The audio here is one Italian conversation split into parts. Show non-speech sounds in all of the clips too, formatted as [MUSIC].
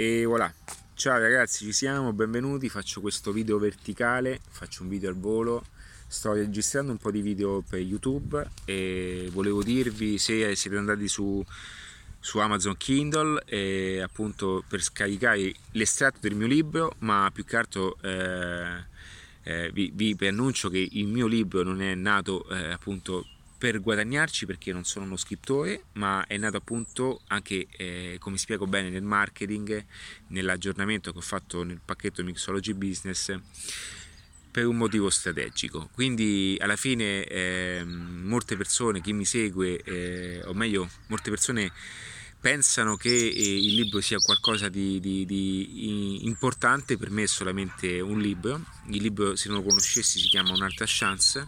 E voilà, ciao ragazzi, ci siamo, benvenuti, faccio questo video verticale, faccio un video al volo, sto registrando un po' di video per YouTube e volevo dirvi se siete andati su, su Amazon Kindle e appunto per scaricare l'estratto del mio libro, ma più che altro eh, eh, vi, vi annuncio che il mio libro non è nato eh, appunto per guadagnarci perché non sono uno scrittore, ma è nato appunto anche, eh, come spiego bene, nel marketing, nell'aggiornamento che ho fatto nel pacchetto Mixology Business per un motivo strategico. Quindi alla fine eh, molte persone, chi mi segue, eh, o meglio, molte persone pensano che eh, il libro sia qualcosa di, di, di, importante, per me è solamente un libro. Il libro, se non lo conoscessi, si chiama Un'altra chance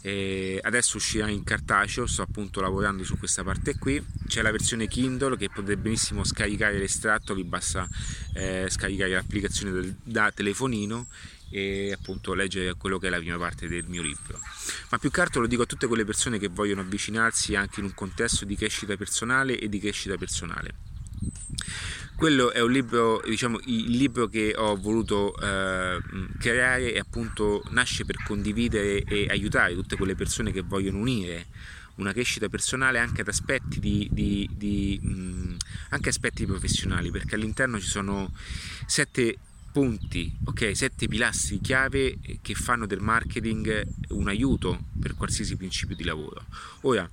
e adesso uscirà in cartaceo, sto appunto lavorando su questa parte qui. C'è la versione Kindle che potete benissimo scaricare l'estratto, vi basta eh, scaricare l'applicazione del, da telefonino e appunto leggere quello che è la prima parte del mio libro. Ma più che altro lo dico a tutte quelle persone che vogliono avvicinarsi anche in un contesto di crescita personale e di crescita personale quello è un libro, diciamo, il libro che ho voluto eh, creare e appunto nasce per condividere e aiutare tutte quelle persone che vogliono unire una crescita personale anche ad aspetti di, di, di mh, anche aspetti professionali perché all'interno ci sono sette punti, ok, sette pilastri chiave che fanno del marketing un aiuto per qualsiasi principio di lavoro. Ora,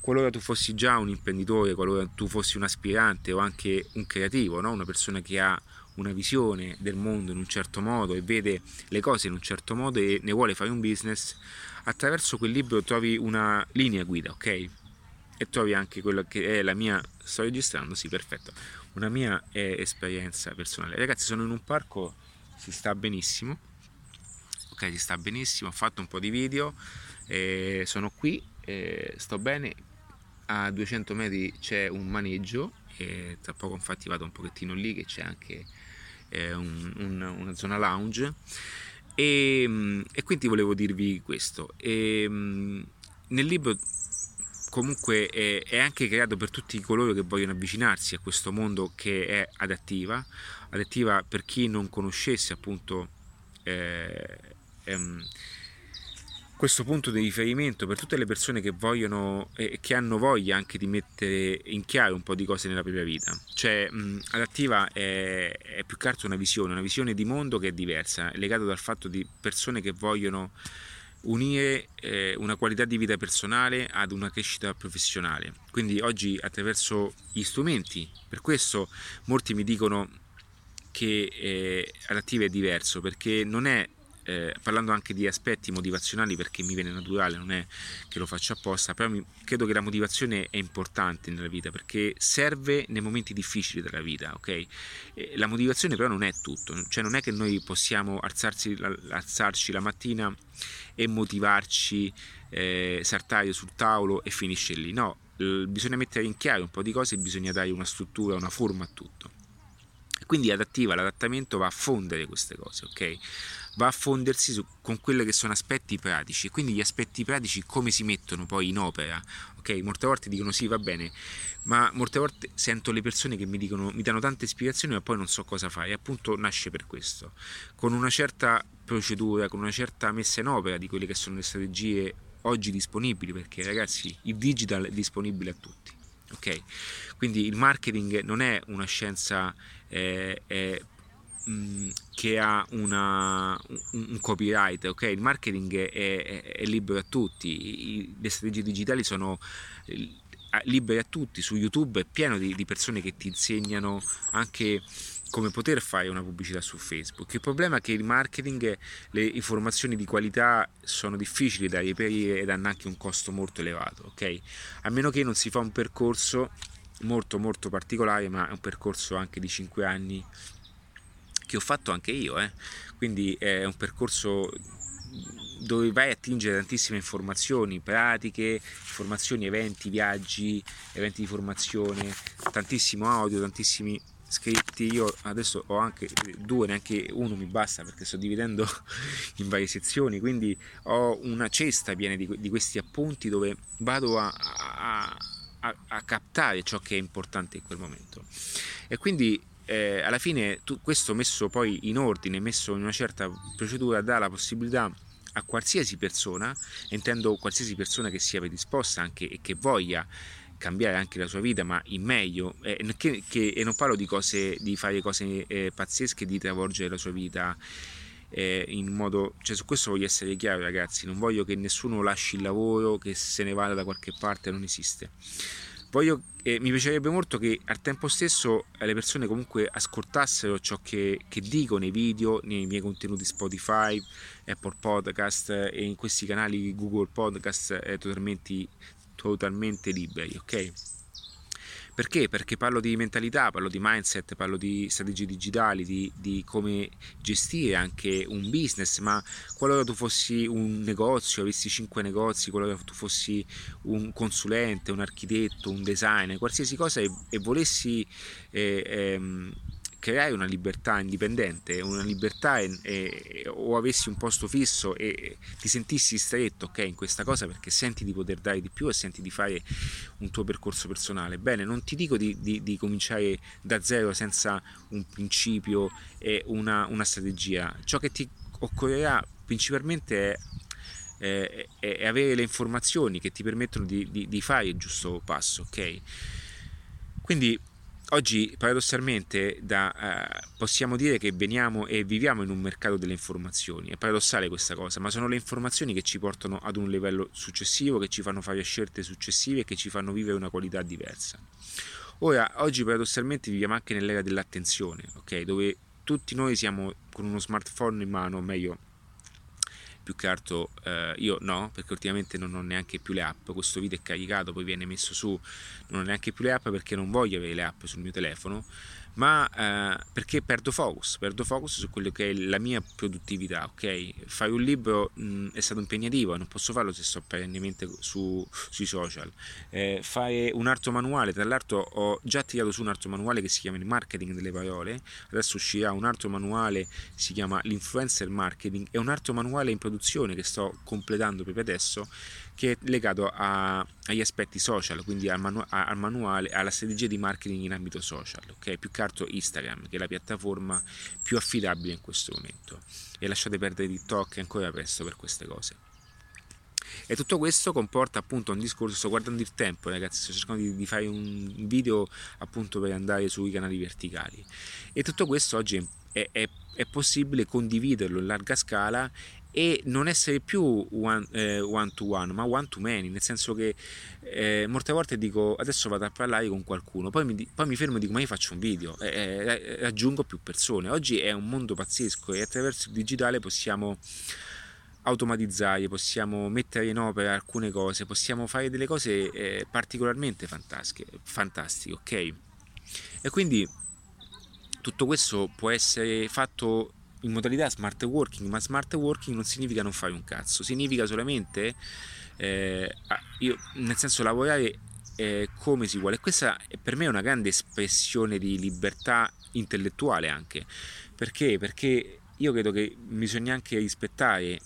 qualora tu fossi già un imprenditore, qualora tu fossi un aspirante o anche un creativo, no? una persona che ha una visione del mondo in un certo modo e vede le cose in un certo modo e ne vuole fare un business, attraverso quel libro trovi una linea guida, ok? E trovi anche quello che è la mia, sto registrando, sì, perfetto, una mia eh, esperienza personale. Ragazzi, sono in un parco, si sta benissimo, ok, si sta benissimo, ho fatto un po' di video, eh, sono qui, eh, sto bene, a 200 metri c'è un maneggio e tra poco infatti vado un pochettino lì che c'è anche eh, un, un, una zona lounge e, e, quindi volevo dirvi questo e, nel libro comunque è, è, anche creato per tutti coloro che vogliono avvicinarsi a questo mondo che è adattiva adattiva per chi non conoscesse appunto eh, ehm, questo punto di riferimento per tutte le persone che vogliono e che hanno voglia anche di mettere in chiaro un po' di cose nella propria vita. Cioè, mh, Adattiva è, è, più che altro una visione, una visione di mondo che è diversa, è legato dal fatto di persone che vogliono unire eh, una qualità di vita personale ad una crescita professionale. Quindi oggi attraverso gli strumenti, per questo molti mi dicono che eh, Adattiva è diverso perché non è eh, parlando anche di aspetti motivazionali perché mi viene naturale, non è che lo faccio apposta, però mi, credo che la motivazione è importante nella vita perché serve nei momenti difficili della vita, ok? E la motivazione però non è tutto, cioè non è che noi possiamo alzarsi, alzarci la mattina e motivarci, eh, saltare sul tavolo e finisce lì, no, bisogna mettere in chiaro un po' di cose e bisogna dare una struttura, una forma a tutto. Quindi adattiva, l'adattamento va a fondere queste cose, ok? Va a fondersi su, con quelli che sono aspetti pratici. Quindi gli aspetti pratici come si mettono poi in opera, ok? Molte volte dicono sì, va bene, ma molte volte sento le persone che mi dicono, mi danno tante ispirazioni ma poi non so cosa fare. E appunto nasce per questo. Con una certa procedura, con una certa messa in opera di quelle che sono le strategie oggi disponibili, perché ragazzi il digital è disponibile a tutti. Ok, quindi il marketing non è una scienza eh, eh, che ha una, un, un, copyright, ok? Il marketing è, è, è libero a tutti, I, le strategie digitali sono libere a tutti, su YouTube è pieno di, di persone che ti insegnano anche come poter fare una pubblicità su Facebook. Il problema è che il marketing, le informazioni di qualità sono difficili da reperire ed hanno anche un costo molto elevato, ok? A meno che non si fa un percorso molto molto particolare, ma è un percorso anche di 5 anni che ho fatto anche io, eh? quindi è un percorso dove vai a attingere tantissime informazioni pratiche, informazioni, eventi, viaggi, eventi di formazione, tantissimo audio, tantissimi scritti. Io adesso ho anche due, neanche uno mi basta perché sto dividendo [LAUGHS] in varie sezioni, quindi ho una cesta piena di, di questi appunti dove vado a, a, a, a captare ciò che è importante in quel momento. E quindi eh, alla fine tu, questo messo poi in ordine, messo in una certa procedura, dà la possibilità a qualsiasi persona, intendo qualsiasi persona che sia predisposta anche e che voglia cambiare anche la sua vita, ma in meglio, eh, che, che, e non parlo di cose, di fare cose eh, pazzesche, di travolgere la sua vita eh, in modo, cioè su questo voglio essere chiaro ragazzi, non voglio che nessuno lasci il lavoro, che se ne vada da qualche parte, non esiste. Voglio, eh, mi piacerebbe molto che al tempo stesso le persone comunque ascoltassero ciò che, che, dico nei video, nei miei contenuti Spotify, Apple Podcast e in questi canali Google Podcast eh, totalmente, totalmente liberi, ok? Perché? Perché parlo di mentalità, parlo di mindset, parlo di strategie digitali, di, di, come gestire anche un business, ma qualora tu fossi un negozio, avessi 5 negozi, qualora tu fossi un consulente, un architetto, un designer, qualsiasi cosa e, e volessi eh, ehm, creare una libertà indipendente, una libertà e, e, o avessi un posto fisso e ti sentissi stretto okay, in questa cosa perché senti di poter dare di più e senti di fare un tuo percorso personale. Bene, non ti dico di, di, di cominciare da zero senza un principio e una, una strategia. Ciò che ti occorrerà principalmente è è, è, avere le informazioni che ti permettono di, di, di, fare il giusto passo, ok? Quindi Oggi paradossalmente da, eh, possiamo dire che veniamo e viviamo in un mercato delle informazioni, è paradossale questa cosa, ma sono le informazioni che ci portano ad un livello successivo, che ci fanno fare scelte successive e che ci fanno vivere una qualità diversa. Ora, oggi paradossalmente viviamo anche nell'era dell'attenzione, okay? dove tutti noi siamo con uno smartphone in mano, o meglio più che altro eh, io no, perché ultimamente non ho neanche più le app, questo video è caricato, poi viene messo su, non ho neanche più le app perché non voglio avere le app sul mio telefono, ma eh, perché perdo focus, perdo focus su quello che è la mia produttività, ok? Fare un libro mh, è stato impegnativo non posso farlo se sto perennemente su, sui social. Eh, fare un arto manuale, tra l'altro ho già tirato su un arto manuale che si chiama il marketing delle parole, adesso uscirà un arto manuale, si chiama l'influencer marketing, è un arto manuale in produzione che sto completando proprio adesso che è legato a, agli aspetti social, quindi al, manu- al, manuale, alla strategia di marketing in ambito social, ok? Più che altro Instagram, che è la piattaforma più affidabile in questo momento. E lasciate perdere TikTok, è ancora presto per queste cose. E tutto questo comporta appunto un discorso, sto guardando il tempo ragazzi, sto cercando di, di, fare un video appunto per andare sui canali verticali. E tutto questo oggi è, è, è possibile condividerlo in larga scala e non essere più one, eh, one, to one, ma one to many, nel senso che eh, molte volte dico adesso vado a parlare con qualcuno, poi mi, poi mi fermo e dico ma io faccio un video, e eh, raggiungo più persone. Oggi è un mondo pazzesco e attraverso il digitale possiamo automatizzare, possiamo mettere in opera alcune cose, possiamo fare delle cose eh, particolarmente fantastiche, fantastiche, ok? E quindi tutto questo può essere fatto in modalità smart working, ma smart working non significa non fare un cazzo, significa solamente, eh, io, nel senso lavorare eh, come si vuole. Questa per me è una grande espressione di libertà intellettuale anche. Perché? Perché io credo che bisogna anche rispettare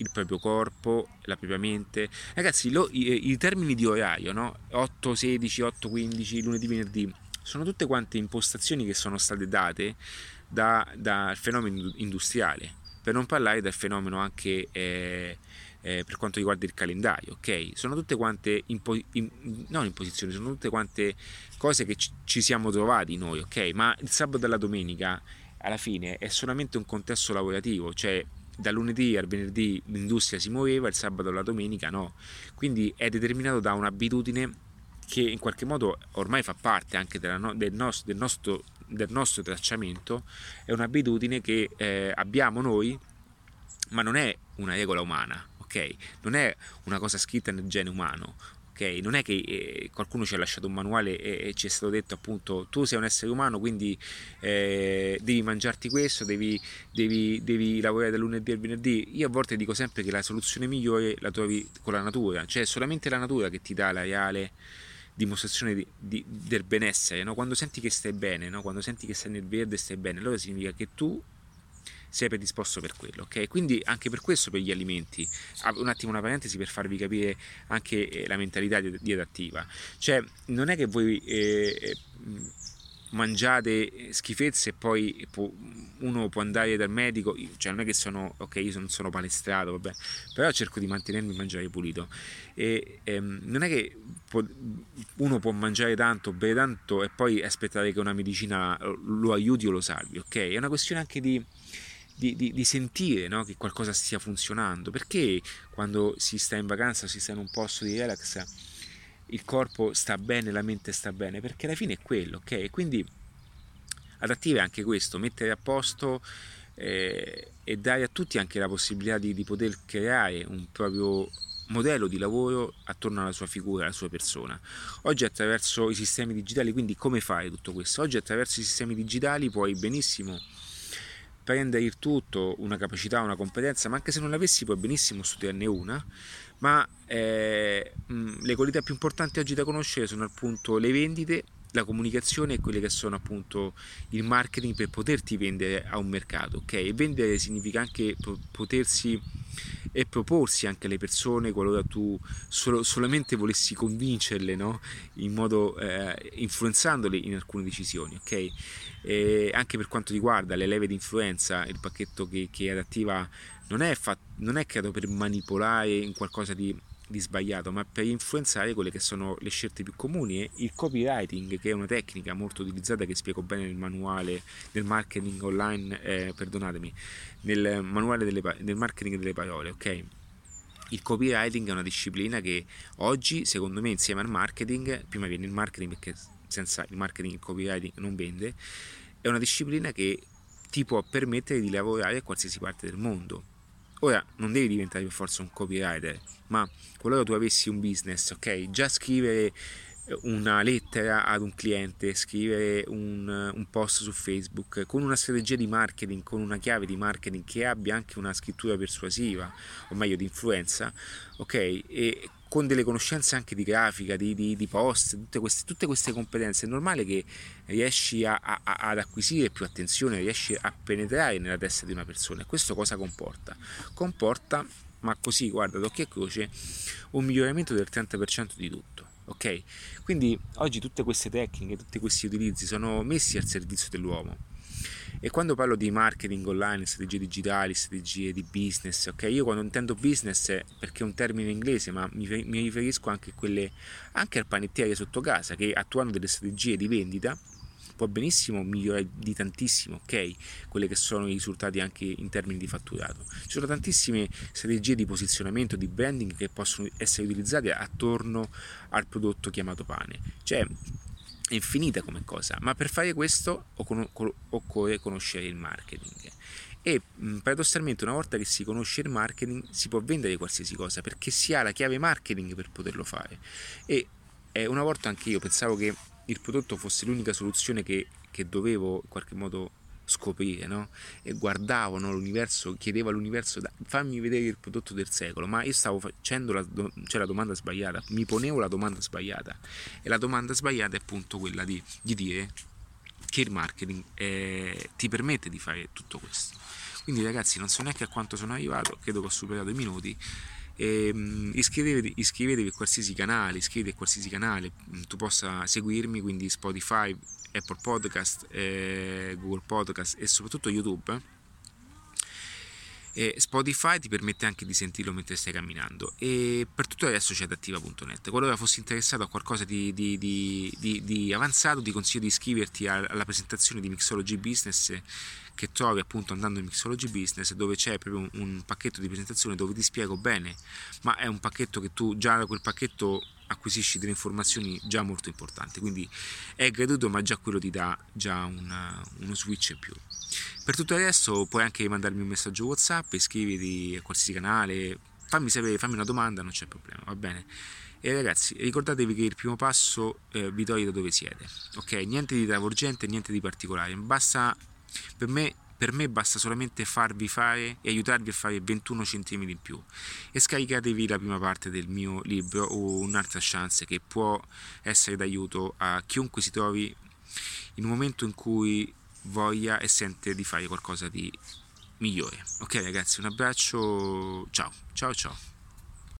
il proprio corpo, la propria mente. Ragazzi, lo, i, i, termini di orario, no? 8, 16, 8, 15, lunedì, venerdì, sono tutte quante impostazioni che sono state date dal da fenomeno industriale, per non parlare del fenomeno anche eh, eh, per quanto riguarda il calendario, ok? Sono tutte quante impo- in, non imposizioni, sono tutte quante cose che ci, siamo trovati noi, ok? Ma il sabato e la domenica alla fine è solamente un contesto lavorativo, cioè dal lunedì al venerdì l'industria si muoveva, il sabato e la domenica no. Quindi è determinato da un'abitudine che in qualche modo ormai fa parte anche no, del, nostro, del, nostro, del, nostro, tracciamento, è un'abitudine che eh, abbiamo noi, ma non è una regola umana, ok? Non è una cosa scritta nel gene umano, ok? Non è che eh, qualcuno ci ha lasciato un manuale e, e, ci è stato detto appunto tu sei un essere umano quindi eh, devi mangiarti questo, devi, devi, devi, lavorare dal lunedì al venerdì. Io a volte dico sempre che la soluzione migliore la trovi con la natura, cioè è solamente la natura che ti dà la reale dimostrazione di, di, del benessere, no? quando senti che stai bene, no? quando senti che stai nel verde stai bene, allora significa che tu sei predisposto per quello, ok? Quindi anche per questo per gli alimenti, ah, un attimo una parentesi per farvi capire anche eh, la mentalità di, di adattiva, cioè non è che voi eh, mangiate schifezze e poi uno può andare dal medico, cioè non è che sono, ok, io non sono palestrato, vabbè, però cerco di mantenermi mangiare pulito. E ehm, non è che può, uno può mangiare tanto, bere tanto e poi aspettare che una medicina lo aiuti o lo salvi, ok? È una questione anche di, di, di, di sentire no? che qualcosa stia funzionando, perché quando si sta in vacanza, si sta in un posto di relax, il corpo sta bene, la mente sta bene, perché alla fine è quello, ok? Quindi adattive è anche questo, mettere a posto eh, e dare a tutti anche la possibilità di, di, poter creare un proprio modello di lavoro attorno alla sua figura, alla sua persona. Oggi attraverso i sistemi digitali, quindi come fare tutto questo? Oggi attraverso i sistemi digitali puoi benissimo prendere il tutto, una capacità, una competenza, ma anche se non l'avessi puoi benissimo studiarne una, ma eh, le qualità più importanti oggi da conoscere sono appunto le vendite la comunicazione e quelle che sono appunto il marketing per poterti vendere a un mercato, ok? E vendere significa anche potersi e proporsi anche alle persone qualora tu solo, solamente volessi convincerle, no? In modo eh, influenzandole in alcune decisioni, ok? E anche per quanto riguarda le leve di influenza, il pacchetto che, che adattiva non è, fatto, non è creato per manipolare in qualcosa di di sbagliato, ma per influenzare quelle che sono le scelte più comuni il copywriting, che è una tecnica molto utilizzata che spiego bene nel manuale del marketing online, eh, perdonatemi, nel manuale delle, del marketing delle parole, ok? Il copywriting è una disciplina che oggi, secondo me, insieme al marketing, prima viene il marketing perché senza il marketing il copywriting non vende, è una disciplina che ti può permettere di lavorare a qualsiasi parte del mondo Ora non devi diventare per forza un copywriter, ma qualora tu avessi un business, ok, già scrivere una lettera ad un cliente, scrivere un, un, post su Facebook con una strategia di marketing, con una chiave di marketing che abbia anche una scrittura persuasiva, o meglio di influenza, ok? E con delle conoscenze anche di grafica, di, di, di post, tutte queste, tutte queste, competenze, è normale che riesci a, a, ad acquisire più attenzione, riesci a penetrare nella testa di una persona. E questo cosa comporta? Comporta, ma così, guarda, d'occhio e croce, un miglioramento del 30% di tutto. Ok? Quindi oggi tutte queste tecniche, tutti questi utilizzi sono messi al servizio dell'uomo e quando parlo di marketing online, strategie digitali, strategie di business, ok? Io quando intendo business, perché è un termine inglese, ma mi, riferisco anche, quelle, anche al panettiere sotto casa che attuando delle strategie di vendita può benissimo migliorare di tantissimo, ok? Quelle che sono i risultati anche in termini di fatturato. Ci sono tantissime strategie di posizionamento, di branding che possono essere utilizzate attorno al prodotto chiamato pane. Cioè, infinita come cosa, ma per fare questo occorre conoscere il marketing. E paradossalmente una volta che si conosce il marketing si può vendere qualsiasi cosa perché si ha la chiave marketing per poterlo fare. E una volta anche io pensavo che il prodotto fosse l'unica soluzione che, che dovevo in qualche modo scoprire, no? E guardavo no, l'universo, chiedevo all'universo fammi vedere il prodotto del secolo, ma io stavo facendo la, cioè la domanda sbagliata, mi ponevo la domanda sbagliata e la domanda sbagliata è appunto quella di, di dire che il marketing eh, ti permette di fare tutto questo. Quindi ragazzi non so neanche a quanto sono arrivato, credo che ho superato i minuti. E, um, iscrivetevi, iscrivetevi a qualsiasi canale, iscrivetevi a qualsiasi canale, tu possa seguirmi, quindi Spotify, Apple Podcast, eh, Google Podcast e soprattutto YouTube. E Spotify ti permette anche di sentirlo mentre stai camminando e per tutto resto c'è adattiva.net qualora fossi interessato a qualcosa di, di, di, di, avanzato ti consiglio di iscriverti alla presentazione di Mixology Business che trovi appunto andando in Mixology Business dove c'è proprio un, un pacchetto di presentazione dove ti spiego bene ma è un pacchetto che tu già da quel pacchetto acquisisci delle informazioni già molto importanti. Quindi è gratuito ma già quello ti dà già una, uno switch in più. Per tutto il resto puoi anche mandarmi un messaggio whatsapp iscriviti a qualsiasi canale fammi sapere fammi una domanda non c'è problema va bene? E ragazzi ricordatevi che il primo passo eh, vi toglie da dove siete ok? Niente di travolgente niente di particolare basta per me per me basta solamente farvi fare e aiutarvi a fare 21 cm in più e scaricatevi la prima parte del mio libro o un'altra chance che può essere d'aiuto a chiunque si trovi in un momento in cui voglia e sente di fare qualcosa di migliore. Ok ragazzi, un abbraccio, ciao, ciao ciao.